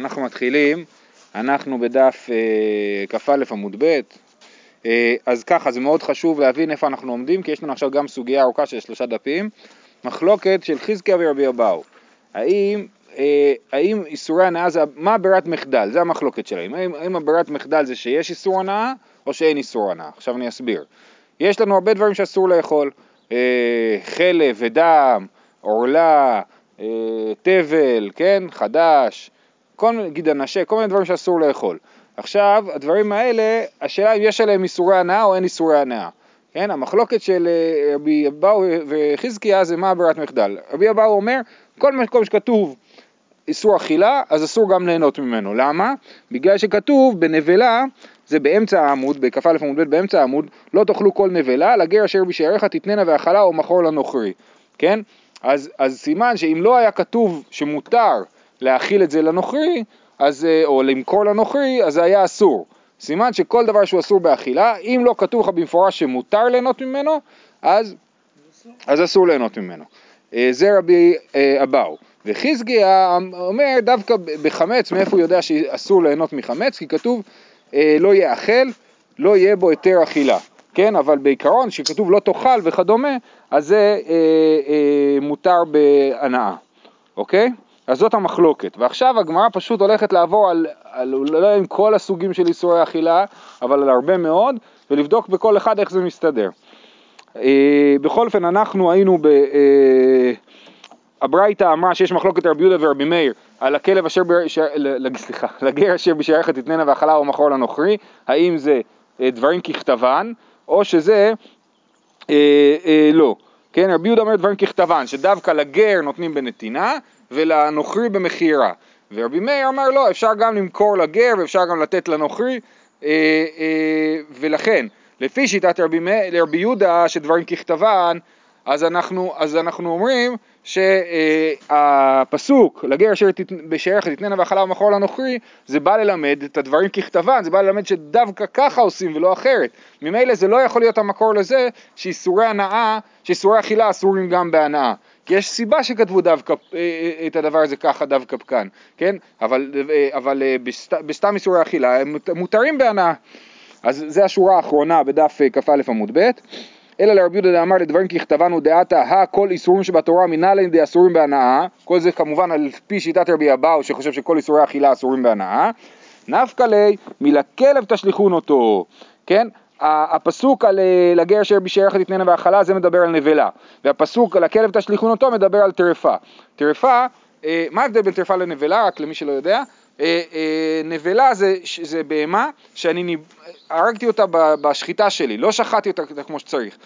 אנחנו מתחילים, אנחנו בדף אה, כ"א עמוד ב', אה, אז ככה, זה מאוד חשוב להבין איפה אנחנו עומדים, כי יש לנו עכשיו גם סוגיה ארוכה של שלושה דפים, מחלוקת של חזקיה ורבי אבאו, האם, אה, האם איסורי הנאה זה, מה ברירת מחדל, זה המחלוקת שלהם, האם, האם הברירת מחדל זה שיש איסור הנאה או שאין איסור הנאה, עכשיו אני אסביר. יש לנו הרבה דברים שאסור לאכול, חלב ודם, עורלה, תבל, כן, חדש, כל מיני, גיד הנשה, כל מיני דברים שאסור לאכול. עכשיו, הדברים האלה, השאלה אם יש עליהם איסורי הנאה או אין איסורי הנאה. כן, המחלוקת של אה, רבי אבאו וחזקיה זה מה ברירת מחדל. רבי אבאו אומר, כל מקום שכתוב איסור אכילה, אז אסור גם ליהנות ממנו. למה? בגלל שכתוב בנבלה, זה באמצע העמוד, בכ"א עמוד ב' באמצע העמוד, לא תאכלו כל נבלה, לגר אשר בשעריך תתננה ואכלה או מכור לנוכרי. כן? אז, אז סימן שאם לא היה כתוב שמותר להאכיל את זה לנוכרי, אז, אה, או למכור לנוכרי, אז זה היה אסור. סימן שכל דבר שהוא אסור באכילה, אם לא כתוב לך במפורש שמותר ליהנות ממנו, אז, אז אסור ליהנות ממנו. אה, זה רבי אה, אבאו. וחזקיה אומר דווקא בחמץ, מאיפה הוא יודע שאסור ליהנות מחמץ? כי כתוב לא יאכל, לא יהיה בו היתר אכילה. כן, אבל בעיקרון שכתוב לא תאכל וכדומה, אז זה אה, אה, מותר בהנאה, אוקיי? אז זאת המחלוקת. ועכשיו הגמרא פשוט הולכת לעבור על, על לא עם כל הסוגים של איסורי אכילה, אבל על הרבה מאוד, ולבדוק בכל אחד איך זה מסתדר. אה, בכל אופן, אנחנו היינו ב... אה, הברייתא אמרה שיש מחלוקת רבי יהודה ורבי מאיר על הכלב אשר, בשער, סליחה, לגר אשר בשעריך תתננה ואכלה או מכור לנוכרי, האם זה אה, דברים ככתבן, או שזה אה, אה, לא. כן, רבי יהודה אומר דברים ככתבן, שדווקא לגר נותנים בנתינה ולנוכרי במכירה. ורבי מאיר אמר לא, אפשר גם למכור לגר ואפשר גם לתת לנוכרי, אה, אה, ולכן, לפי שיטת רבי, רבי יהודה שדברים ככתבן, אז אנחנו, אז אנחנו אומרים שהפסוק לגר אשר בשעריך תתננה ואכלה ומכור לנוכרי זה בא ללמד את הדברים ככתבן, זה בא ללמד שדווקא ככה עושים ולא אחרת. ממילא זה לא יכול להיות המקור לזה שאיסורי הנאה, שאיסורי אכילה אסורים גם בהנאה. כי יש סיבה שכתבו דווקא אה, אה, את הדבר הזה ככה דווקא כאן, כן? אבל, אה, אבל בסת, בסתם איסורי אכילה הם מותרים בהנאה. אז זה השורה האחרונה בדף כ"א עמוד ב'. אלא לרבי יהודה דאמר לדברים ככתבנו דעתה הכל איסורים שבתורה מנהלן דאסורים בהנאה כל זה כמובן על פי שיטת רבי אבאו שחושב שכל איסורי אכילה אסורים בהנאה נפקא ליה מלכלב תשליכון אותו כן הפסוק על אה, לגר אשר בשעריך תתננה והאכלה זה מדבר על נבלה. והפסוק על הכלב תשליכון אותו מדבר על טרפה. טרפה אה, מה ההבדל בין טרפה לנבלה? רק למי שלא יודע. אה, נבלה זה, זה בהמה שאני הרגתי אותה בשחיטה שלי, לא שחטתי אותה כמו שצריך.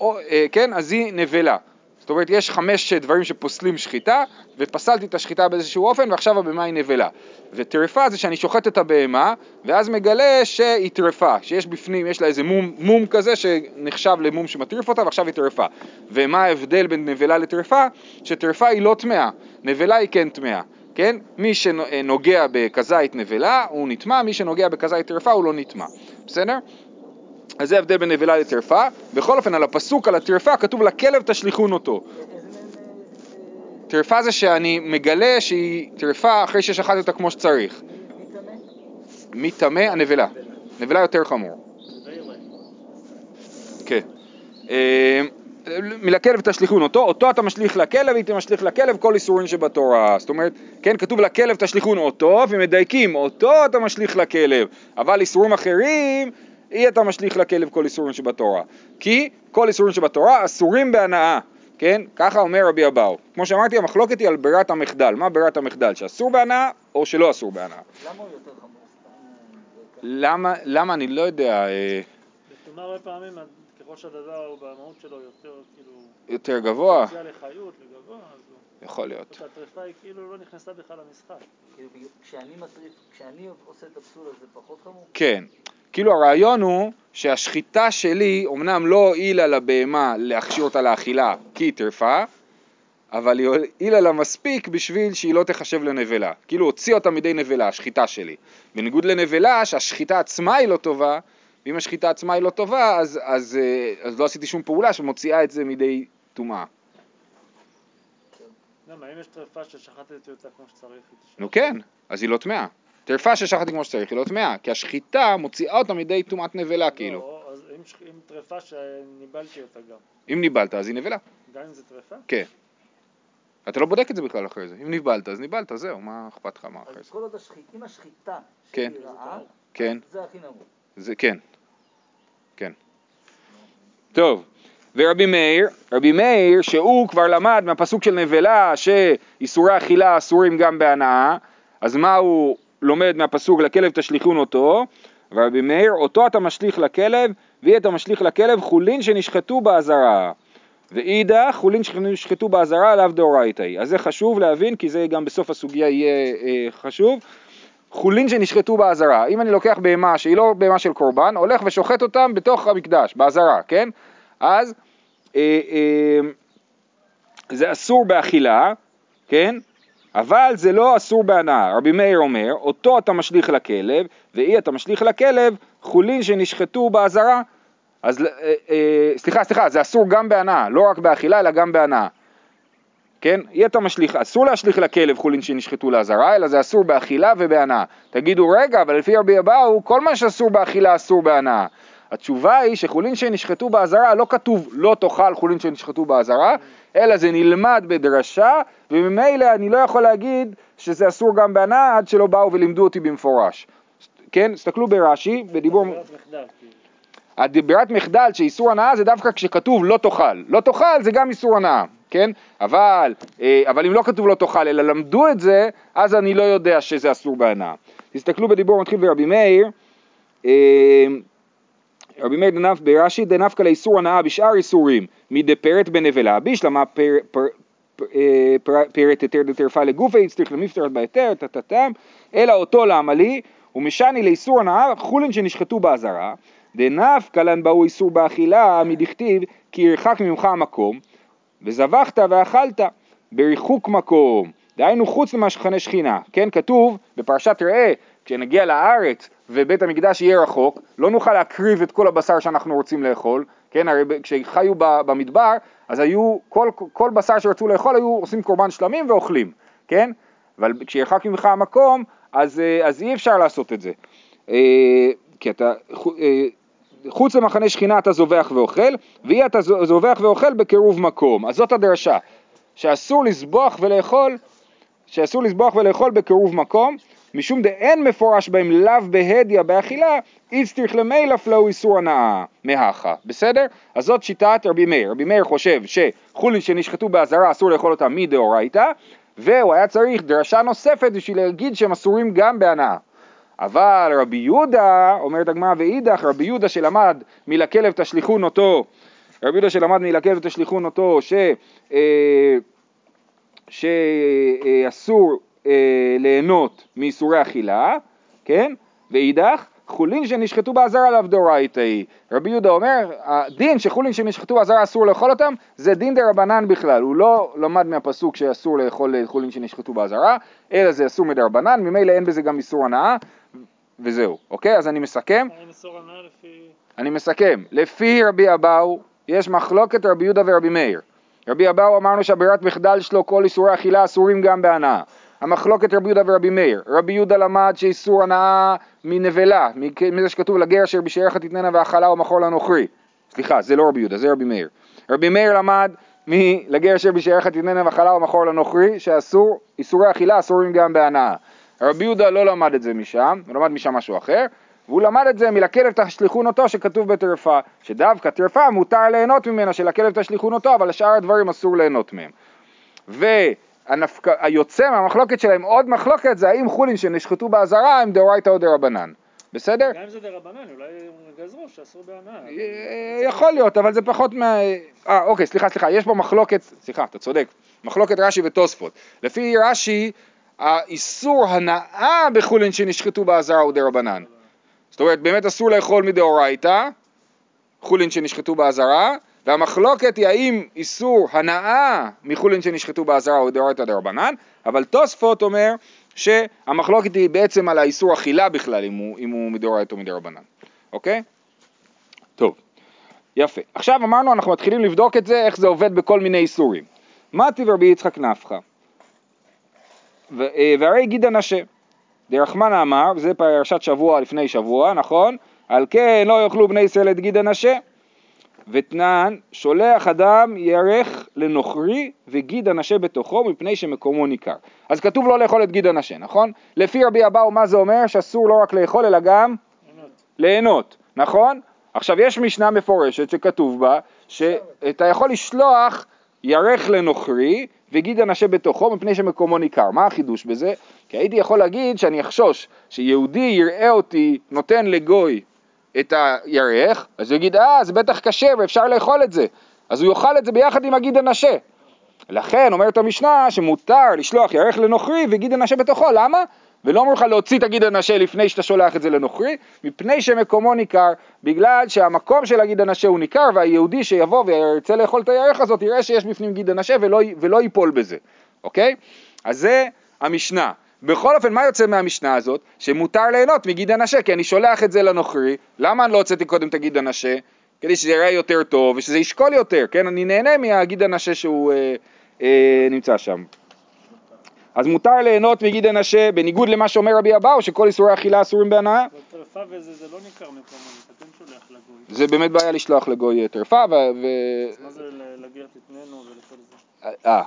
או, כן, אז היא נבלה. זאת אומרת, יש חמש דברים שפוסלים שחיטה, ופסלתי את השחיטה באיזשהו אופן, ועכשיו הבהמה היא נבלה. וטרפה זה שאני שוחט את הבהמה, ואז מגלה שהיא טרפה, שיש בפנים, יש לה איזה מום, מום כזה שנחשב למום שמטריף אותה, ועכשיו היא טרפה. ומה ההבדל בין נבלה לטרפה? שטרפה היא לא טמאה, נבלה היא כן טמאה. כן? מי שנוגע בכזית נבלה הוא נטמע, מי שנוגע בכזית טרפה הוא לא נטמע, בסדר? אז זה ההבדל בין נבלה לטרפה. בכל אופן, על הפסוק על הטרפה כתוב לכלב תשליכון אותו. טרפה זה שאני מגלה שהיא טרפה אחרי ששחטתי אותה כמו שצריך. מי טמא? הנבלה. נבלה יותר חמור. כן. מלכלב תשליכון אותו, אותו אתה משליך לכלב, ואתה משליך לכלב כל איסורים שבתורה. זאת אומרת, כן, כתוב לכלב תשליכון אותו, ומדייקים, אותו אתה משליך לכלב, אבל איסורים אחרים, אי אתה משליך לכלב כל איסורים שבתורה. כי כל איסורים שבתורה אסורים בהנאה, כן? ככה אומר רבי אבאו. כמו שאמרתי, המחלוקת היא על ברירת המחדל. מה ברירת המחדל? שאסור בהנאה או שלא אסור בהנאה? למה הוא יותר חמור? למה, למה אני לא יודע. אה, הרבה פעמים ככל שהדבר הוא במהות שלו יותר כאילו... יותר גבוה? מציע לחיות, לגבוה, אז הוא... יכול להיות. הטרפה היא כאילו לא נכנסה בכלל למשחק. כאילו כשאני מטריף, כשאני עושה את הפסול הזה פחות חמור? כן. כאילו הרעיון הוא שהשחיטה שלי אומנם לא הועילה לבהמה להכשיר אותה לאכילה כי היא טרפה, אבל היא הועילה לה מספיק בשביל שהיא לא תחשב לנבלה. כאילו הוציא אותה מידי נבלה, השחיטה שלי. בניגוד לנבלה שהשחיטה עצמה היא לא טובה, ואם השחיטה עצמה היא לא טובה, אז, אז, אה, אז לא עשיתי שום פעולה שמוציאה את זה מידי טומאה. למה, אם יש טרפה ששחטתי אותה כמו שצריך. נו כן, אז היא לא טמאה. טרפה ששחטתי כמו שצריך היא לא טמאה, כי השחיטה מוציאה אותה מידי טומאת נבלה כאילו. לא, אז אם טרפה שניבלתי אותה גם, אם ניבלת אז היא נבלה. גם אם זה טרפה? כן. אתה לא בודק את זה בכלל אחרי זה. אם ניבלת אז ניבלת, זהו, מה אכפת לך מה אחרי אז זה. כל עוד אם השחיטה כן. שהיא רעה, כן, זה הכי נמוך. זה כן. כן. טוב, ורבי מאיר, רבי מאיר שהוא כבר למד מהפסוק של נבלה שאיסורי אכילה אסורים גם בהנאה, אז מה הוא לומד מהפסוק לכלב תשליכון אותו? ורבי מאיר, אותו אתה משליך לכלב, והיא אתה משליך לכלב חולין שנשחטו באזהרה. ואידך חולין שנשחטו באזהרה לאו דאורייתא היא. אז זה חשוב להבין כי זה גם בסוף הסוגיה יהיה אה, חשוב. חולין שנשחטו באזהרה, אם אני לוקח בהמה שהיא לא בהמה של קורבן, הולך ושוחט אותם בתוך המקדש, באזהרה, כן? אז אה, אה, זה אסור באכילה, כן? אבל זה לא אסור בהנאה. רבי מאיר אומר, אותו אתה משליך לכלב, ואי אתה משליך לכלב חולין שנשחטו באזהרה. אז אה, אה, סליחה, סליחה, זה אסור גם בהנאה, לא רק באכילה אלא גם בהנאה. כן? אי אתה משליך, אסור להשליך לכלב חולין שנשחטו לאזהרה, אלא זה אסור באכילה ובהנאה. תגידו, רגע, אבל לפי רבי אבאו, כל מה שאסור באכילה אסור בהנאה. התשובה היא שחולין שנשחטו באזהרה, לא כתוב לא תאכל חולין שנשחטו באזהרה, אלא זה נלמד בדרשה, וממילא אני לא יכול להגיד שזה אסור גם בהנאה עד שלא באו ולימדו אותי במפורש. כן? תסתכלו ברש"י, בדיבור... ברירת מחדל, כאילו. הדיברת מחדל שאיסור הנאה זה דווקא כשכתוב לא תאכל. לא תאכל זה גם איסור הנאה, כן? אבל, אה, אבל אם לא כתוב לא תאכל אלא למדו את זה, אז אני לא יודע שזה אסור בהנאה. תסתכלו בדיבור מתחיל ברבי מאיר, אה, רבי מאיר דנף ברש"י דנפקא לאיסור הנאה בשאר איסורים מדפרט בנבלה בישלמה פר, פר, פר, אה, פר- פרט היתר דטרפה לגופי הצטריך למפטרת בהיתר טטטם אלא אותו למה לי ומשני לאיסור הנאה חולין שנשחטו באזהרה דנפקא לן באו איסור באכילה מדכתיב כי ירחק ממך המקום וזבחת ואכלת בריחוק מקום, דהיינו חוץ למחנה שכינה, כן, כתוב בפרשת ראה, כשנגיע לארץ ובית המקדש יהיה רחוק, לא נוכל להקריב את כל הבשר שאנחנו רוצים לאכול, כן, הרי כשחיו במדבר, אז היו, כל, כל בשר שרצו לאכול היו עושים קורבן שלמים ואוכלים, כן, אבל כשירחק ממך המקום, אז, אה, אז אי אפשר לעשות את זה, אה, כי אתה, אה, חוץ למחנה שכינה אתה זובח ואוכל, ואי אתה זו- זובח ואוכל בקירוב מקום. אז זאת הדרשה, שאסור לזבוח ולאכול, שאסור לזבוח ולאכול בקירוב מקום, משום דאין מפורש בהם לאו בהדיא באכילה, איצטריך למילא פלאו איסור הנאה, מהכה, בסדר? אז זאת שיטת רבי מאיר. רבי מאיר חושב שחולין שנשחטו באזהרה אסור לאכול אותם מדאורייתא, והוא היה צריך דרשה נוספת בשביל להגיד שהם אסורים גם בהנאה. אבל רבי יהודה, אומרת הגמרא ואידך, רבי יהודה שלמד מלכלב תשליכון אותו, רבי יהודה שלמד מלכלב תשליכון אותו, ש... אה, שאסור אה, ליהנות מאיסורי אכילה, כן? ואידך, חולין שנשחטו באזהרה לאו דאורייתא היא. רבי יהודה אומר, הדין שחולין שנשחטו באזהרה אסור לאכול אותם, זה דין דה רבנן בכלל, הוא לא למד מהפסוק שאסור לאכול חולין שנשחטו באזהרה, אלא זה אסור מדרבנן, ממילא אין בזה גם איסור הנאה, וזהו, אוקיי? אז אני מסכם. אני מסכם, לפי רבי אבאו, יש מחלוקת רבי יהודה ורבי מאיר. רבי אבאו אמרנו שהברירת מחדל שלו כל איסורי אכילה אסורים גם בהנאה. המחלוקת רבי יהודה ורבי מאיר. רבי יהודה למד שאיסור הנאה מנבלה, מזה שכתוב לגר אשר בשעריך תתננה ואכלה ומכור לנוכרי. סליחה, זה לא רבי יהודה, זה רבי מאיר. רבי מאיר למד מלגר אשר בשעריך תתננה ואכלה ומכור לנוכרי, שאסור, איסורי אכילה אסורים גם בהנאה. רבי יהודה לא למד את זה משם, הוא למד משם משהו אחר, והוא למד את זה מלכלב תשליכון אותו שכתוב בטרפה, שדווקא טרפה מותר ליהנות ממנה שלכלב תשליכון אותו, אבל לשאר הדברים אסור ליהנות מהם. והיוצא מהמחלוקת שלהם עוד מחלוקת זה האם חולין שנשחטו באזהרה הם דאורייתא או דרבנן. בסדר? גם אם זה דרבנן, אולי גזרו שאסור בהנאה. אה, יכול להיות, אבל זה פחות מה... אה, אוקיי, סליחה, סליחה, יש פה מחלוקת, סליחה, אתה צודק, מחלוקת רש"י ותוספות. לפי רש"י, האיסור הנאה בחולין שנשחטו באזהרה הוא דרבנן. זאת אומרת, באמת אסור לאכול מדאורייתא, חולין שנשחטו באזהרה, והמחלוקת היא האם איסור הנאה מחולין שנשחטו באזהרה הוא דאורייתא דרבנן, אבל תוספות אומר שהמחלוקת היא בעצם על האיסור אכילה בכלל, אם הוא, הוא מדאורייתא או מדרבנן, אוקיי? טוב, יפה. עכשיו אמרנו, אנחנו מתחילים לבדוק את זה, איך זה עובד בכל מיני איסורים. מה טיב רבי יצחק נפחא? אה, והרי גיד הנשה. דרחמנה אמר, וזה פרשת שבוע לפני שבוע, נכון? על כן לא יאכלו בני ישראל את גיד הנשה. ותנן, שולח אדם ירך לנוכרי וגיד הנשה בתוכו מפני שמקומו ניכר. אז כתוב לא לאכול את גיד הנשה, נכון? לפי רבי אבאו מה זה אומר? שאסור לא רק לאכול אלא גם ליהנות. ליהנות, נכון? עכשיו יש משנה מפורשת שכתוב בה שאתה יכול לשלוח ירך לנוכרי וגיד הנשה בתוכו מפני שמקומו ניכר. מה החידוש בזה? כי הייתי יכול להגיד שאני אחשוש שיהודי יראה אותי נותן לגוי את הירך, אז הוא יגיד אה זה בטח כשר ואפשר לאכול את זה. אז הוא יאכל את זה ביחד עם הגיד הנשה. לכן אומרת המשנה שמותר לשלוח ירך לנוכרי וגיד הנשה בתוכו, למה? ולא אומר לך להוציא את הגיד הנשה לפני שאתה שולח את זה לנוכרי, מפני שמקומו ניכר, בגלל שהמקום של הגיד הנשה הוא ניכר, והיהודי שיבוא וירצה לאכול את הירך הזאת יראה שיש בפנים גיד הנשה ולא, ולא ייפול בזה, אוקיי? אז זה המשנה. בכל אופן, מה יוצא מהמשנה הזאת? שמותר ליהנות מגיד הנשה, כי אני שולח את זה לנוכרי, למה אני לא הוצאתי קודם את הגיד הנשה? כדי שזה יראה יותר טוב ושזה ישקול יותר, כן? אני נהנה מהגיד הנשה שהוא אה, אה, נמצא שם. אז מותר ליהנות מגיד הנשה, בניגוד למה שאומר רבי אבאו, שכל איסורי אכילה אסורים בהנאה, טרפה וזה, זה לא ניכר מקומות, אתה כן שולח לגוי. זה באמת בעיה לשלוח לגוי אה, טרפה, ו... אז מה זה ל- לגר תתננו ולכל זה? אה,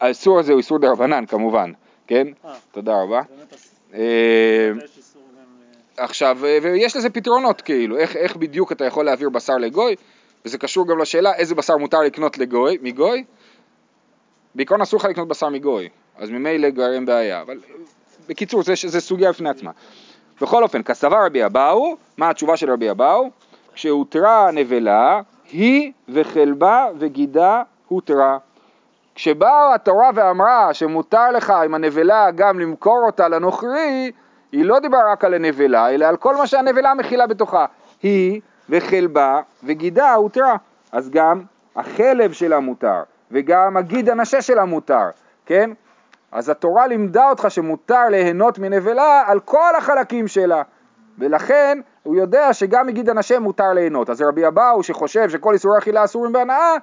האיסור הזה הוא איסור דרבנן כמובן, כן? אה, תודה רבה. אה. עכשיו, אה, ויש לזה פתרונות כאילו, איך, איך בדיוק אתה יכול להעביר בשר לגוי, וזה קשור גם לשאלה איזה בשר מותר לקנות לגוי, מגוי. בעיקרון אסור לך לקנות בשר מגוי, אז ממילא גרם בעיה, אבל אה, בקיצור זה, זה סוגיה בפני עצמה. בכל אופן, כסבר רבי אבאו, מה התשובה של רבי אבאו? כשהותרה הנבלה, היא וחלבה וגידה הותרה. כשבאה התורה ואמרה שמותר לך עם הנבלה גם למכור אותה לנוכרי, היא לא דיברה רק על הנבלה, אלא על כל מה שהנבלה מכילה בתוכה. היא וחלבה וגידה הותרה. אז גם החלב שלה מותר, וגם הגיד הנשה שלה מותר, כן? אז התורה לימדה אותך שמותר ליהנות מנבלה על כל החלקים שלה, ולכן הוא יודע שגם מגיד הנשה מותר ליהנות. אז רבי אבאו שחושב שכל איסורי אכילה אסורים בהנאה,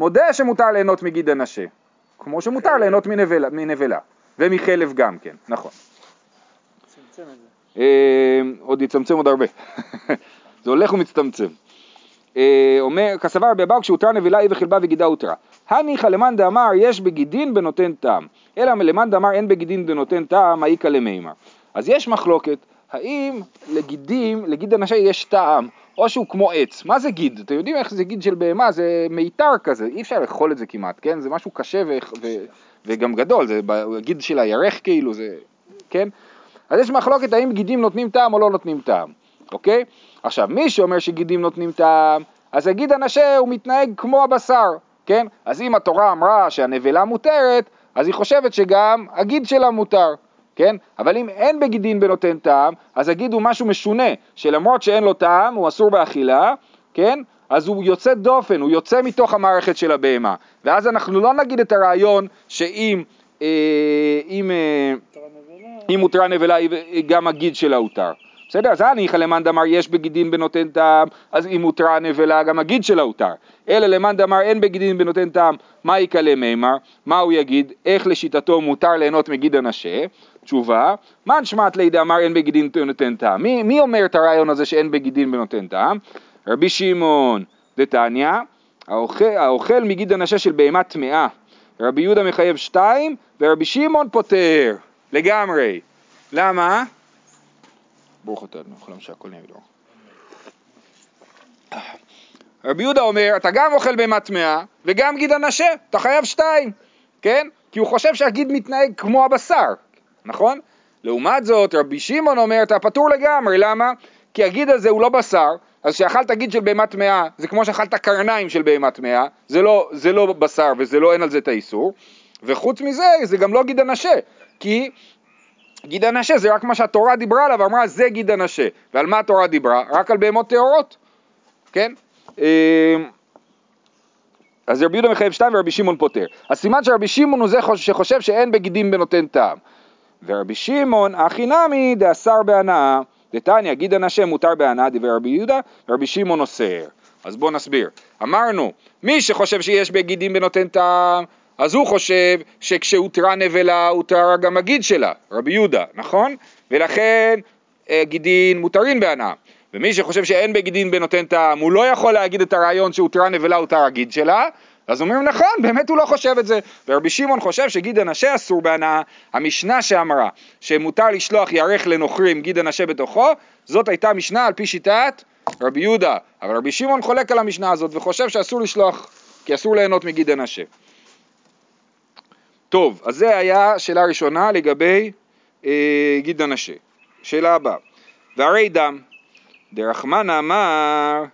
מודה שמותר ליהנות מגיד הנשה, כמו שמותר ליהנות מנבלה, מנבלה ומחלב גם כן, נכון. צמצם את זה. אה, עוד יצמצם עוד הרבה, זה הולך ומצטמצם. אה, אומר, כסבר רבי אבאו כשהותרה נבלה היא וחלבה וגידה הותרה. הניחא למאן דאמר יש בגידין בנותן טעם, אלא למאן דאמר אין בגידין בנותן טעם, האיכא למימר. אז יש מחלוקת, האם לגידים, לגיד הנשה יש טעם, או שהוא כמו עץ. מה זה גיד? אתם יודעים איך זה גיד של בהמה? זה מיתר כזה, אי אפשר לאכול את זה כמעט, כן? זה משהו קשה ו- ו- וגם גדול, זה גיד של הירך כאילו, זה, כן? אז יש מחלוקת האם גידים נותנים טעם או לא נותנים טעם, אוקיי? עכשיו, מי שאומר שגידים נותנים טעם, אז הגיד הנשה הוא מתנהג כמו הבשר, כן? אז אם התורה אמרה שהנבלה מותרת, אז היא חושבת שגם הגיד שלה מותר, כן? אבל אם אין בגידין בנותן טעם, אז הגיד הוא משהו משונה, שלמרות שאין לו טעם, הוא אסור באכילה, כן? אז הוא יוצא דופן, הוא יוצא מתוך המערכת של הבהמה. ואז אנחנו לא נגיד את הרעיון שאם אה, אם, אה, אם הותרה נבלה, גם הגיד שלה הותר. בסדר? אז הניחא למאן דאמר יש בגידין בנותן טעם, אז אם הותרה נבלה, גם הגיד שלה הותר. אלא למאן דאמר אין בגידין בנותן טעם, מה יקלה מימר? מה הוא יגיד? איך לשיטתו מותר ליהנות מגיד הנשה? תשובה, מן שמעת לי דאמר אין בגידין בנותן טעם. מי, מי אומר את הרעיון הזה שאין בגידין בנותן טעם? רבי שמעון דתניא, האוכל, האוכל מגיד הנשה של בהמה טמאה. רבי יהודה מחייב שתיים, ורבי שמעון פוטר, לגמרי. למה? ברוך אתה אדוני, חולם שהכל נהיה בדור. רבי יהודה אומר, אתה גם אוכל בהמה טמאה, וגם גיד הנשה, אתה חייב שתיים, כן? כי הוא חושב שהגיד מתנהג כמו הבשר, נכון? לעומת זאת, רבי שמעון אומר, אתה פטור לגמרי, למה? כי הגיד הזה הוא לא בשר, אז כשאכלת גיד של בהמה טמאה, זה כמו שאכלת קרניים של בהמה טמאה, זה לא, זה לא בשר וזה לא, אין על זה את האיסור, וחוץ מזה, זה גם לא גיד הנשה, כי גיד הנשה זה רק מה שהתורה דיברה עליו, אמרה זה גיד הנשה, ועל מה התורה דיברה? רק על בהמות טהורות, כן? אה, אז רבי יהודה מחייב שתיים ורבי שמעון פוטר. הסימן שרבי שמעון הוא זה שחושב שאין בגידים בנותן טעם. ורבי שמעון, הכי נמי דאסר בהנאה, דתניא, גיד הנשה מותר בהנאה, דבר רבי יהודה, ורבי שמעון אוסר. אז בואו נסביר. אמרנו, מי שחושב שיש בגידים בנותן טעם, אז הוא חושב שכשהותרה נבלה הותרה גם הגיד שלה, רבי יהודה, נכון? ולכן אה, גידין מותרין בהנאה. ומי שחושב שאין בגידין בנותן טעם, הוא לא יכול להגיד את הרעיון שהותרה נבלה הותר הגיד שלה, אז אומרים נכון, באמת הוא לא חושב את זה. ורבי שמעון חושב שגיד הנשה אסור בהנאה, המשנה שאמרה שמותר לשלוח ירך לנוכרים גיד הנשה בתוכו, זאת הייתה משנה על פי שיטת רבי יהודה. אבל רבי שמעון חולק על המשנה הזאת וחושב שאסור לשלוח, כי אסור ליהנות מגיד הנשה. טוב, אז זה היה שאלה ראשונה לגבי אה, גיד הנשה. שאלה הבאה, והרי דם, דרחמנה אמר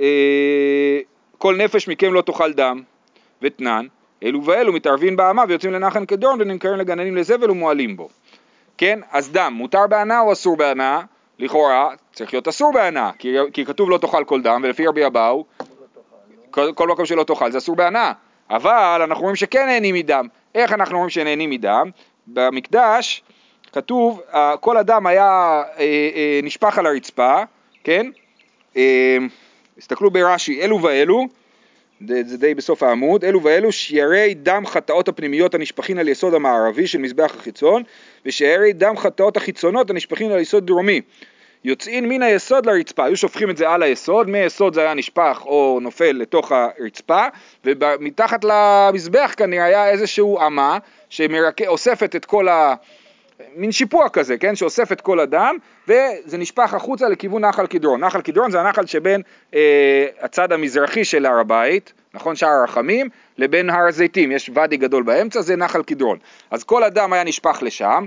אה, כל נפש מכם לא תאכל דם ותנן, אלו ואלו מתערבים באמה ויוצאים לנחן כדורן ונמכרים לגננים לזבל ומועלים בו. כן, אז דם, מותר בהנאה או אסור בהנאה? לכאורה צריך להיות אסור בהנאה, כי, כי כתוב לא תאכל כל דם, ולפי רבי אבאו, כל, כל מקום שלא תאכל זה אסור בהנאה, אבל אנחנו רואים שכן נהנים מדם. איך אנחנו רואים שנהנים מדם? במקדש כתוב, כל הדם היה אה, אה, נשפך על הרצפה, כן? הסתכלו ברש"י, אלו ואלו, זה די בסוף העמוד, אלו ואלו שיירי דם חטאות הפנימיות הנשפכין על יסוד המערבי של מזבח החיצון, ושיירי דם חטאות החיצונות הנשפכין על יסוד דרומי. יוצאין מן היסוד לרצפה, היו שופכים את זה על היסוד, מהיסוד זה היה נשפך או נופל לתוך הרצפה, ומתחת למזבח כנראה היה איזשהו אמה שאוספת את כל ה... מין שיפוע כזה, כן, שאוסף את כל הדם, וזה נשפך החוצה לכיוון נחל קדרון. נחל קדרון זה הנחל שבין אה, הצד המזרחי של הר הבית, נכון, שער הרחמים, לבין הר הזיתים, יש ואדי גדול באמצע, זה נחל קדרון. אז כל הדם היה נשפך לשם,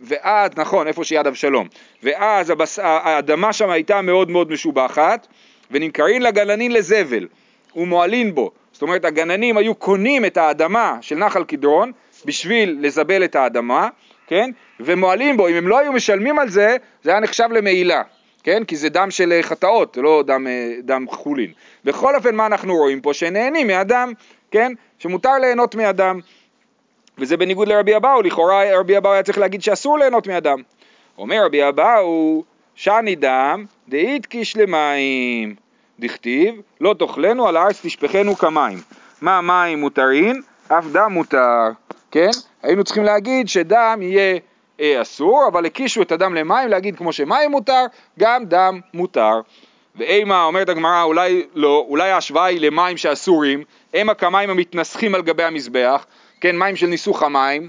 ואז, נכון, איפה שיד אבשלום, ואז הבס... האדמה שם הייתה מאוד מאוד משובחת, ונמכרים לגננין לזבל, ומועלין בו. זאת אומרת, הגננים היו קונים את האדמה של נחל קדרון בשביל לזבל את האדמה, כן? ומועלים בו, אם הם לא היו משלמים על זה, זה היה נחשב למעילה, כן? כי זה דם של אה, חטאות, לא דם, אה, דם חולין. בכל אופן, מה אנחנו רואים פה? שנהנים מאדם, כן? שמותר ליהנות מאדם. וזה בניגוד לרבי אבאו, לכאורה רבי אבאו היה צריך להגיד שאסור ליהנות מאדם. אומר רבי אבאו, שני דם דאית קיש למים, דכתיב, לא תאכלנו על הארץ תשפכנו כמים. מה מים מותרין? אף דם מותר, כן? היינו צריכים להגיד שדם יהיה אה, אסור, אבל הקישו את הדם למים, להגיד כמו שמים מותר, גם דם מותר. ואימה, אומרת הגמרא, אולי לא, אולי ההשוואה היא למים שאסורים, אימה כמים המתנסחים על גבי המזבח, כן, מים של ניסוך המים,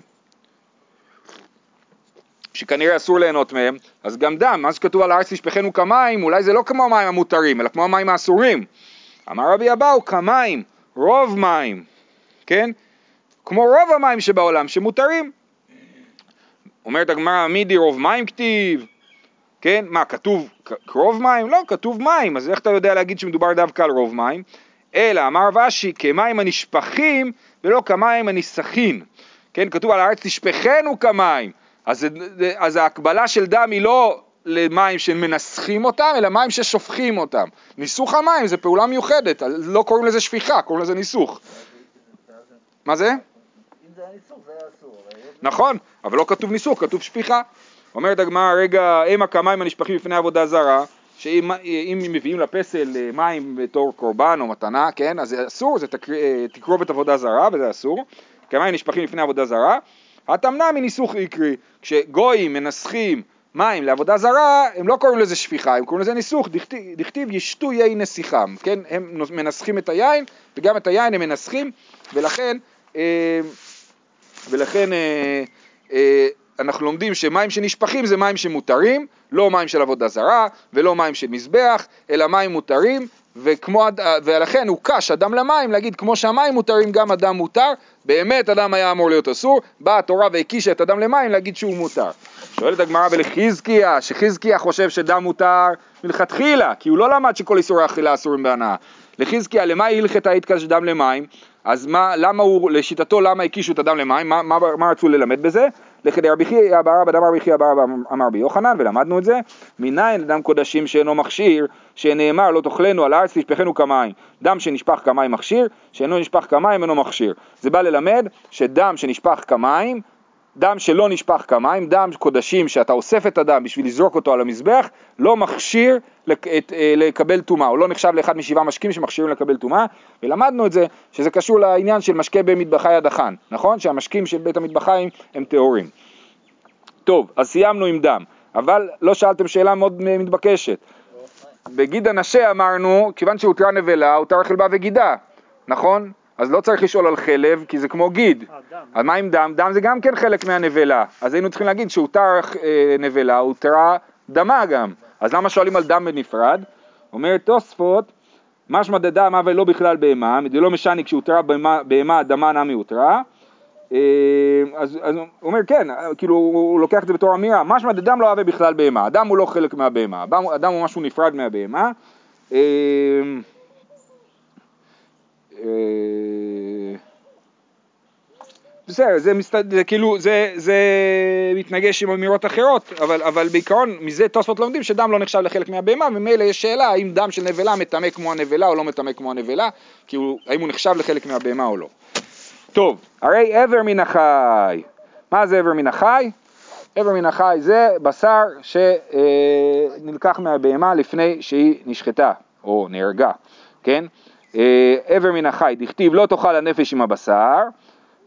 שכנראה אסור ליהנות מהם, אז גם דם, מה שכתוב על הארץ תשפכנו כמים, אולי זה לא כמו המים המותרים, אלא כמו המים האסורים. אמר רבי אבאו, כמים, רוב מים, כן? כמו רוב המים שבעולם שמותרים. אומרת הגמרא, מידי רוב מים כתיב? כן, מה, כתוב רוב מים? לא, כתוב מים, אז איך אתה יודע להגיד שמדובר דווקא על רוב מים? אלא אמר ושי, כמים הנשפכים ולא כמים הניסחין. כן, כתוב על הארץ תשפכנו כמים. אז, אז ההקבלה של דם היא לא למים שמנסחים אותם, אלא מים ששופכים אותם. ניסוך המים זה פעולה מיוחדת, לא קוראים לזה שפיכה, קוראים לזה ניסוך. מה זה? זה זה היה אסור. נכון, אבל לא כתוב ניסוך, כתוב שפיכה. אומרת הגמרא, רגע, הם הכמים הנשפכים לפני עבודה זרה, שאם מביאים לפסל אה, מים בתור קורבן או מתנה, כן, אז זה אסור, זה אה, תקרובת עבודה זרה וזה אסור. כמים נשפכים לפני עבודה זרה. התמנה מניסוך עיקרי, כשגויים מנסחים מים לעבודה זרה, הם לא קוראים לזה שפיכה, הם קוראים לזה ניסוך, דכתיב, דכתיב ישתו יין נסיכם, כן, הם מנסחים את היין וגם את היין הם מנסחים ולכן אה, ולכן אה, אה, אנחנו לומדים שמים שנשפכים זה מים שמותרים, לא מים של עבודה זרה ולא מים של מזבח, אלא מים מותרים, וכמו, ולכן הוא קש אדם למים להגיד כמו שהמים מותרים גם אדם מותר, באמת אדם היה אמור להיות אסור, באה התורה והקישה את אדם למים להגיד שהוא מותר. שואלת הגמרא ולחזקיה, שחזקיה חושב שדם מותר מלכתחילה, כי הוא לא למד שכל איסורי אכילה אסורים בהנאה. לחזקיה, למה הלכת ההתקש דם למים? אז מה, למה הוא, לשיטתו, למה הקישו את הדם למים? מה, מה, מה רצו ללמד בזה? לכדי רבי חייא אבא דמר רבי חייא אבא אמר רבי יוחנן, ולמדנו את זה, מניין לדם קודשים שאינו מכשיר, שנאמר לא תאכלנו על הארץ תשפכנו כמים. דם שנשפך כמים מכשיר, שאינו נשפך כמים אינו מכשיר. זה בא ללמד שדם שנשפך כמים דם שלא נשפך כמים, דם קודשים שאתה אוסף את הדם בשביל לזרוק אותו על המזבח, לא מכשיר לק- את- אה, לקבל טומאה, הוא לא נחשב לאחד משבעה משקים שמכשירים לקבל טומאה, ולמדנו את זה שזה קשור לעניין של משקה במטבחי הדחן, נכון? שהמשקים של בית המטבחיים הם טהורים. טוב, אז סיימנו עם דם, אבל לא שאלתם שאלה מאוד מתבקשת. בגיד הנשה אמרנו, כיוון שהותרה נבלה, הותר חלבה וגידה, נכון? אז לא צריך לשאול על חלב, כי זה כמו גיד. אה, דם. אז מה עם דם? דם זה גם כן חלק מהנבלה. אז היינו צריכים להגיד שהותר אה, נבלה, הותרה דמה גם. אז למה שואלים על דם בנפרד? אומר תוספות, משמע דדם אבל לא בכלל בהמה, דלא משני כשהותרה בהמה- דמה נמי הותרה. אה, אז, אז הוא אומר כן, כאילו הוא לוקח את זה בתור אמירה, משמע דדם לא הווה בכלל בהמה, הדם הוא לא חלק מהבהמה, הדם, הוא משהו נפרד מהבהמה. אה, בסדר, זה, מסת... זה כאילו, זה, זה מתנגש עם אמירות אחרות, אבל, אבל בעיקרון מזה תוספות לומדים שדם לא נחשב לחלק מהבהמה, וממילא יש שאלה האם דם של נבלה מטמא כמו הנבלה או לא מטמא כמו הנבלה, כאילו האם הוא נחשב לחלק מהבהמה או לא. טוב, הרי איבר מן החי, מה זה איבר מן החי? איבר מן החי זה בשר שנלקח מהבהמה לפני שהיא נשחטה או נהרגה, כן? אה, איבר מן החי, דכתיב לא תאכל הנפש עם הבשר,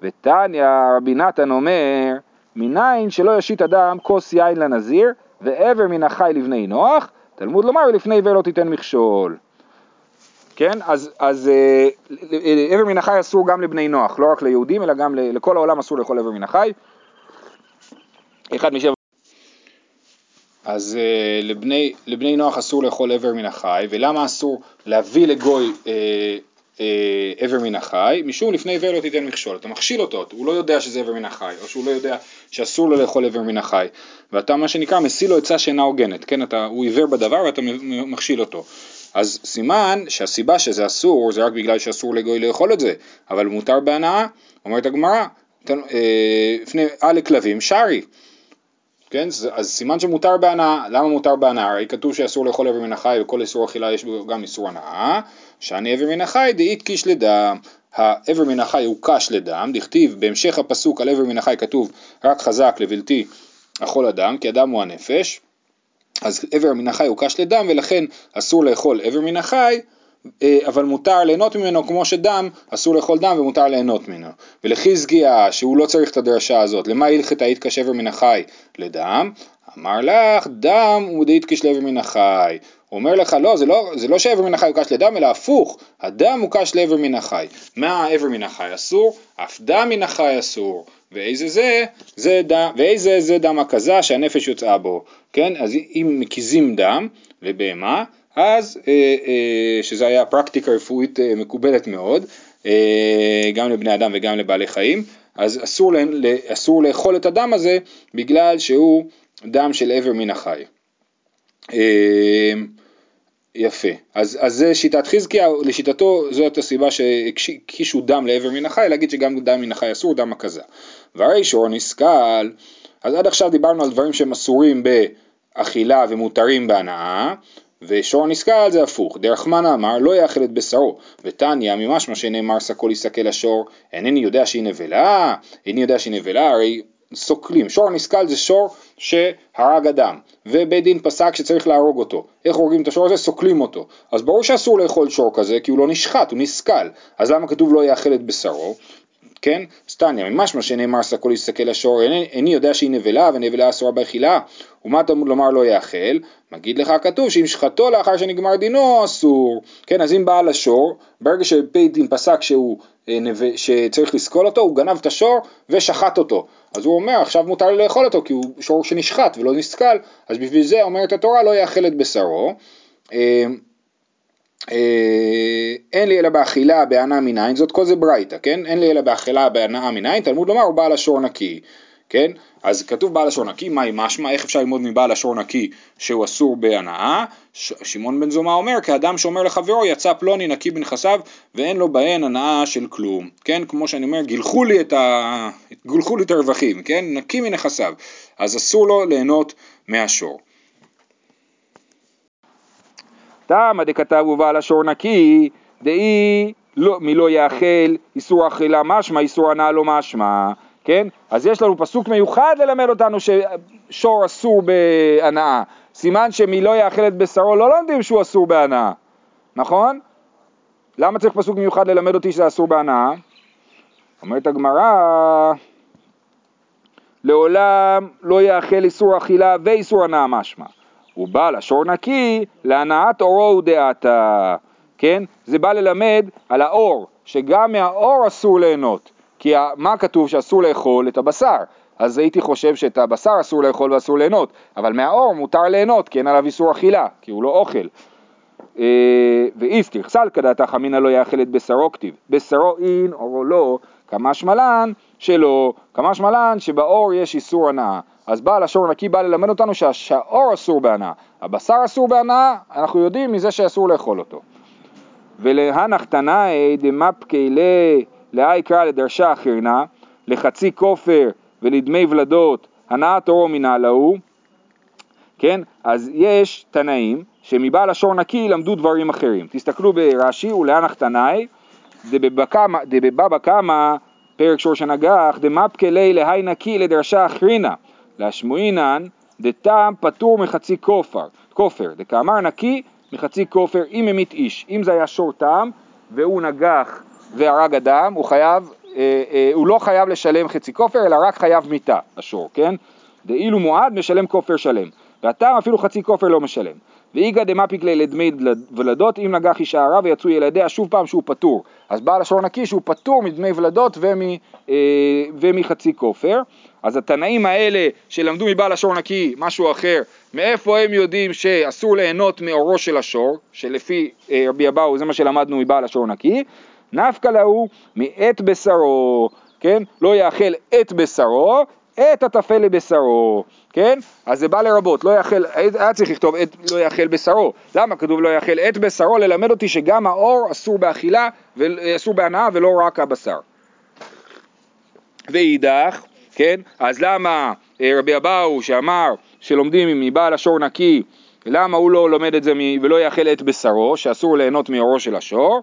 ותניא רבי נתן אומר, מניין שלא ישית אדם כוס יין לנזיר, ואיבר מן החי לבני נוח, תלמוד לומר ולפני עיוור לא תיתן מכשול. כן, אז, אז אה, אה, איבר מן החי אסור גם לבני נוח, לא רק ליהודים, אלא גם לכל העולם אסור לאכול איבר מן החי. אחד משבע... אז אה, לבני, לבני נוח אסור לאכול איבר מן החי, ולמה אסור להביא לגוי אה, אה, איבר מן החי? משום לפני עיוור לא תיתן מכשול, אתה מכשיל אותו, הוא לא יודע שזה איבר מן החי, או שהוא לא יודע שאסור לו לאכול איבר מן החי, ואתה מה שנקרא משיא לו עצה שאינה הוגנת, כן, אתה, הוא עיוור בדבר ואתה מכשיל אותו. אז סימן שהסיבה שזה אסור זה רק בגלל שאסור לגוי לאכול את זה, אבל מותר בהנאה, אומרת הגמרא, אה, לפני אה לכלבים שרי, כן? אז, סימן שמותר בהנאה, למה מותר בהנאה? הרי כתוב שאסור לאכול איבר מן החי וכל איסור אכילה יש בו גם איסור הנאה, שאני איבר מן החי דאית קיש לדם, האיבר מן החי הוא קש לדם, דכתיב בהמשך הפסוק על איבר מן החי כתוב רק חזק לבלתי אכול אדם, כי אדם הוא הנפש, אז איבר מן החי הוא קש לדם ולכן אסור לאכול איבר מן החי אבל מותר ליהנות ממנו כמו שדם אסור לאכול דם ומותר ליהנות ממנו. ולחזקיה שהוא לא צריך את הדרשה הזאת. למה הלכת היית כשבר מן החי? לדם. אמר לך דם הוא דאית כשלבר מן החי. הוא אומר לך לא זה לא, זה לא שאיבר מן החי הוא קש לדם אלא הפוך. הדם הוא קש לאיבר מן החי. מה האיבר מן החי אסור? אף דם מן החי אסור. ואיזה זה? זה דם, ואיזה זה דם הכזה שהנפש יוצאה בו. כן? אז אם מקיזים דם לבהמה אז אה, אה, שזה היה פרקטיקה רפואית אה, מקובלת מאוד, גם לבני אדם וגם לבעלי חיים, אז אסור, להם, ל- אסור לאכול את הדם הזה בגלל שהוא דם של עבר מן החי. יפה, אז, אז זה שיטת חזקיה, לשיטתו זאת הסיבה שהקישו דם לעבר מן החי, להגיד שגם דם מן החי אסור, דם הכזה. והרי שור נסכל, אז עד עכשיו דיברנו על דברים שהם אסורים באכילה ומותרים בהנאה, ושור נסכל זה הפוך, דרך מנה אמר לא יאכל את בשרו, ותניא ממשמע שנאמר סקול יסכל השור, אינני יודע שהיא נבלה, איני יודע שהיא נבלה, הרי סוקלים, שור נסכל זה שור שהרג אדם, ובית דין פסק שצריך להרוג אותו, איך הורגים את השור הזה? סוקלים אותו, אז ברור שאסור לאכול שור כזה כי הוא לא נשחט, הוא נסכל, אז למה כתוב לא יאכל את בשרו? כן? סתניא, ממשמע שנאמר סקול יסתכל השור, איני, איני יודע שהיא נבלה ונבלה אסורה באכילה, ומה תלמוד לומר לא יאכל? מגיד לך כתוב שאם שחטו לאחר שנגמר דינו אסור, כן? אז אם בעל השור, ברגע שבית דין פסק שהוא, אה. שצריך לסקול אותו, הוא גנב את השור ושחט אותו, אז הוא אומר עכשיו מותר לי לאכול אותו כי הוא שור שנשחט ולא נסכל, אז בשביל זה אומרת התורה לא יאכל את בשרו. אה, אין לי אלא באכילה בהנאה מנין, זאת כל זה ברייתא, כן? אין לי אלא באכילה בהנאה מנין, תלמוד לומר הוא בעל השור נקי, כן? אז כתוב בעל השור נקי, מהי משמע? איך אפשר ללמוד מבעל השור נקי שהוא אסור בהנאה? ש- שמעון בן זומא אומר, כאדם שאומר לחברו יצא פלוני נקי בנכסיו ואין לו בהן הנאה של כלום, כן? כמו שאני אומר, גילחו לי את, ה... גילחו לי את הרווחים, כן? נקי מנכסיו, אז אסור לו ליהנות מהשור. תמה דכתב ובעל השור נקי, דאי לא, מלא יאכל איסור אכילה משמע, איסור הנאה לא משמע, כן? אז יש לנו פסוק מיוחד ללמד אותנו ששור אסור בהנאה. סימן שמי לא יאכל את בשרו לא לומדים שהוא אסור בהנאה, נכון? למה צריך פסוק מיוחד ללמד אותי שזה אסור בהנאה? אומרת הגמרא, לעולם לא יאכל איסור אכילה ואיסור הנאה משמע. הוא בא לשור נקי להנאת אורו ודעתה, כן? זה בא ללמד על האור, שגם מהאור אסור ליהנות. כי מה כתוב שאסור לאכול? את הבשר. אז הייתי חושב שאת הבשר אסור לאכול ואסור ליהנות, אבל מהאור מותר ליהנות, כי אין עליו איסור אכילה, כי הוא לא אוכל. אה, ואיסתיר סלקא דעתך אמינא לא יאכל את בשרו כתיב, בשרו אין אורו לא, כמשמע לן שלא, כמשמע לן שבאור יש איסור הנאה. אז בעל השור נקי בא ללמד אותנו שהאור אסור בהנאה, הבשר אסור בהנאה, אנחנו יודעים מזה שאסור לאכול אותו. ולהנח תנאי דמפקי לאי קרא לדרשה אחרנה, לחצי כופר ולדמי ולדות, הנעת אורו מנהלהו, כן? אז יש תנאים שמבעל השור נקי למדו דברים אחרים. תסתכלו ברש"י, ולהנח תנאי, דבבא קמא, פרק שור שנגח, דמפקי ליה להי נקי לדרשה אחרינה, להשמועינן, דתם פטור מחצי כופר, כופר, דקאמר נקי מחצי כופר אם המית איש. אם זה היה שור טעם והוא נגח והרג אדם, הוא חייב, אה, אה, הוא לא חייב לשלם חצי כופר, אלא רק חייב מיתה, השור, כן? דאילו מועד משלם כופר שלם, והטעם אפילו חצי כופר לא משלם. ואיגא דמפיק לי לדמי ולדות, אם נגח אישה הרע ויצאו ילדיה, שוב פעם שהוא פטור. אז בעל השור נקי שהוא פטור מדמי ולדות ומ, אה, ומחצי כופר. אז התנאים האלה שלמדו מבעל השור נקי משהו אחר, מאיפה הם יודעים שאסור ליהנות מאורו של השור, שלפי אה, רבי אבאו זה מה שלמדנו מבעל השור נקי, נפקא להו מאת בשרו, כן? לא יאכל את בשרו, את הטפל לבשרו, כן? אז זה בא לרבות, לא יאכל, היה צריך לכתוב את לא יאכל בשרו. למה כתוב לא יאכל את בשרו? ללמד אותי שגם האור אסור באכילה, אסור בהנאה ולא רק הבשר. ואידך, כן? אז למה אה, רבי אבאו שאמר שלומדים מבעל השור נקי, למה הוא לא לומד את זה ולא יאכל את בשרו, שאסור ליהנות מאורו של השור?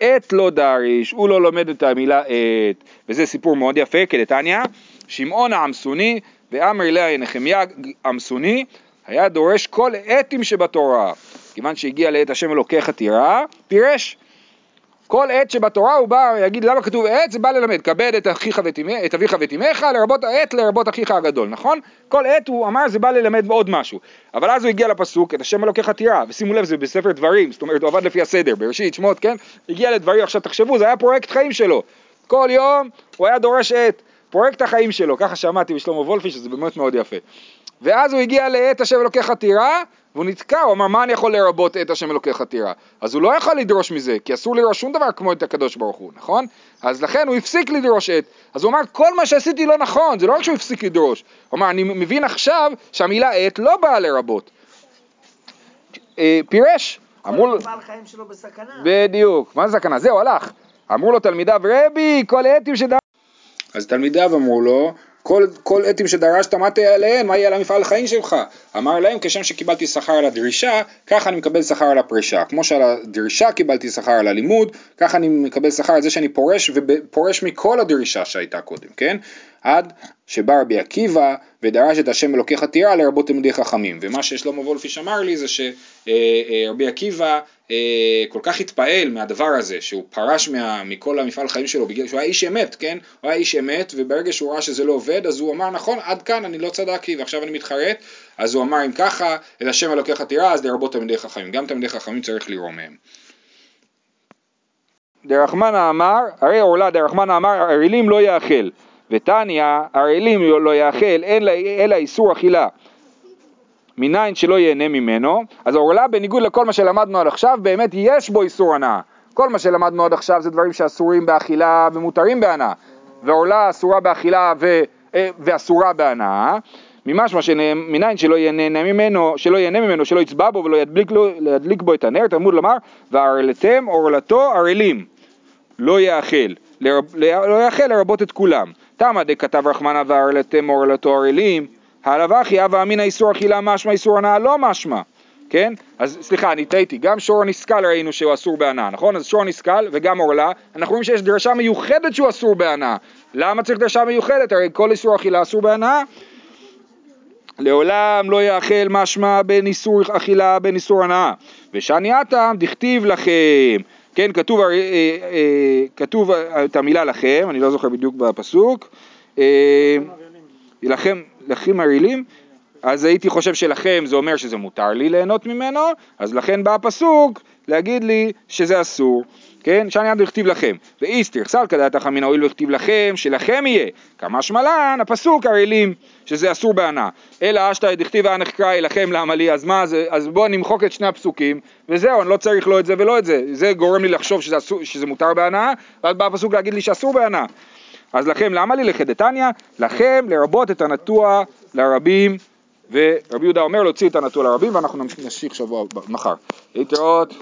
עת לא דריש, הוא לא לומד את המילה עת, וזה סיפור מאוד יפה, כדתניא, שמעון העמסוני ואמר אליה נחמיה עמסוני, היה דורש כל עתים שבתורה, כיוון שהגיע לעת השם אלוקי חתירה, פירש. כל עת שבתורה הוא בא, יגיד למה כתוב עת, זה בא ללמד, כבד את, אחיך ותימא, את אביך ותימך, לרבות העת, לרבות אחיך הגדול, נכון? כל עת הוא אמר זה בא ללמד עוד משהו, אבל אז הוא הגיע לפסוק, את השם אלוקי חתירה, ושימו לב זה בספר דברים, זאת אומרת הוא עבד לפי הסדר, בראשית שמות, כן? הגיע לדברים, עכשיו תחשבו, זה היה פרויקט חיים שלו, כל יום הוא היה דורש עת, פרויקט החיים שלו, ככה שמעתי בשלמה וולפי, שזה באמת מאוד יפה. ואז הוא הגיע לעת השם אלוקי חתירה, והוא נתקע, הוא אמר, מה אני יכול לרבות את השם אלוקי חתירה? אז הוא לא יכול לדרוש מזה, כי אסור לדרוש שום דבר כמו את הקדוש ברוך הוא, נכון? אז לכן הוא הפסיק לדרוש את, אז הוא אמר, כל מה שעשיתי לא נכון, זה לא רק שהוא הפסיק לדרוש, הוא אמר, אני מבין עכשיו שהמילה עת לא באה לרבות. אה, פירש, אמרו לו... בעל חיים שלו בסכנה. בדיוק, מה זה סכנה? זהו, הלך. אמרו לו תלמידיו, רבי, כל העתים שדע... אז תלמידיו אמרו לו, כל, כל עתים שדרשת מה תהיה עליהם, מה יהיה על המפעל החיים שלך? אמר להם, כשם שקיבלתי שכר על הדרישה, ככה אני מקבל שכר על הפרישה. כמו שעל הדרישה קיבלתי שכר על הלימוד, ככה אני מקבל שכר על זה שאני פורש, ופורש מכל הדרישה שהייתה קודם, כן? עד שבא רבי עקיבא ודרש את השם אלוקי חתירה לרבות תלמידי חכמים. ומה ששלמה וולפיש אמר לי זה שרבי עקיבא אה, כל כך התפעל מהדבר הזה, שהוא פרש מה, מכל המפעל חיים שלו בגלל שהוא היה איש אמת, כן? הוא היה איש אמת וברגע שהוא ראה שזה לא עובד אז הוא אמר נכון עד כאן אני לא צדקתי ועכשיו אני מתחרט אז הוא אמר אם ככה את השם אלוקי חתירה אז לרבות תלמידי חכמים. גם תלמידי חכמים צריך לראות מהם. דרחמנה אמר, הרי עורלה דרחמנה אמר, ערלים לא יאכל. ותניא, הרעילים לא יאכל אלא איסור אכילה. מניין שלא ייהנה ממנו, אז העורלה בניגוד לכל מה שלמדנו עד עכשיו, באמת יש בו איסור הנאה. כל מה שלמדנו עד עכשיו זה דברים שאסורים באכילה ומותרים בהנאה. ועורלה אסורה באכילה ו, אה, ואסורה בהנאה. ממשמע שמניין שלא ייהנה ממנו, שלא ייהנה ממנו, שלא יצבע בו ולא ידליק, לו, ידליק בו את הנר, תלמוד לומר, והערלתם עורלתו ערלים, לא יאכל, לא יאכל לרבות את כולם. תמא דכתב רחמנא וערלתם עורלתו ערלים, הלווה אחי הווה אמינא איסור אכילה משמע איסור הנאה לא משמע, כן? אז סליחה, אני טעיתי, גם שור נסכל ראינו שהוא אסור בהנאה, נכון? אז שור נסכל וגם עורלה, אנחנו רואים שיש דרשה מיוחדת שהוא אסור בהנאה. למה צריך דרשה מיוחדת? הרי כל איסור אכילה אסור בהנאה. לעולם לא יאכל משמע בין איסור אכילה בין איסור הנאה. ושני עתם דכתיב לכם. כן, כתוב, אה, אה, כתוב את המילה לכם, אני לא זוכר בדיוק בפסוק. אה, לכם, לכם הרעילים, אז הייתי חושב שלכם זה אומר שזה מותר לי ליהנות ממנו, אז לכן בא הפסוק להגיד לי שזה אסור, כן? שאני עד הכתיב לכם. ואיסתר סל כדעת החמינא הואיל וכתיב לכם, שלכם יהיה. כמה שמלן, הפסוק הרעילים, שזה אסור בהנאה. אלא אשתא דכתיב אנך לכם למה לי, אז מה, זה, אז בואו נמחוק את שני הפסוקים, וזהו, אני לא צריך לא את זה ולא את זה. זה גורם לי לחשוב שזה, אסור, שזה מותר בהנאה, ואז בא הפסוק להגיד לי שאסור בהנאה. אז לכם למה לי לחדתניא? לכם לרבות את הנטוע לרבים ורבי יהודה אומר להוציא את הנטוע לרבים ואנחנו נמשיך שבוע מחר. להתראות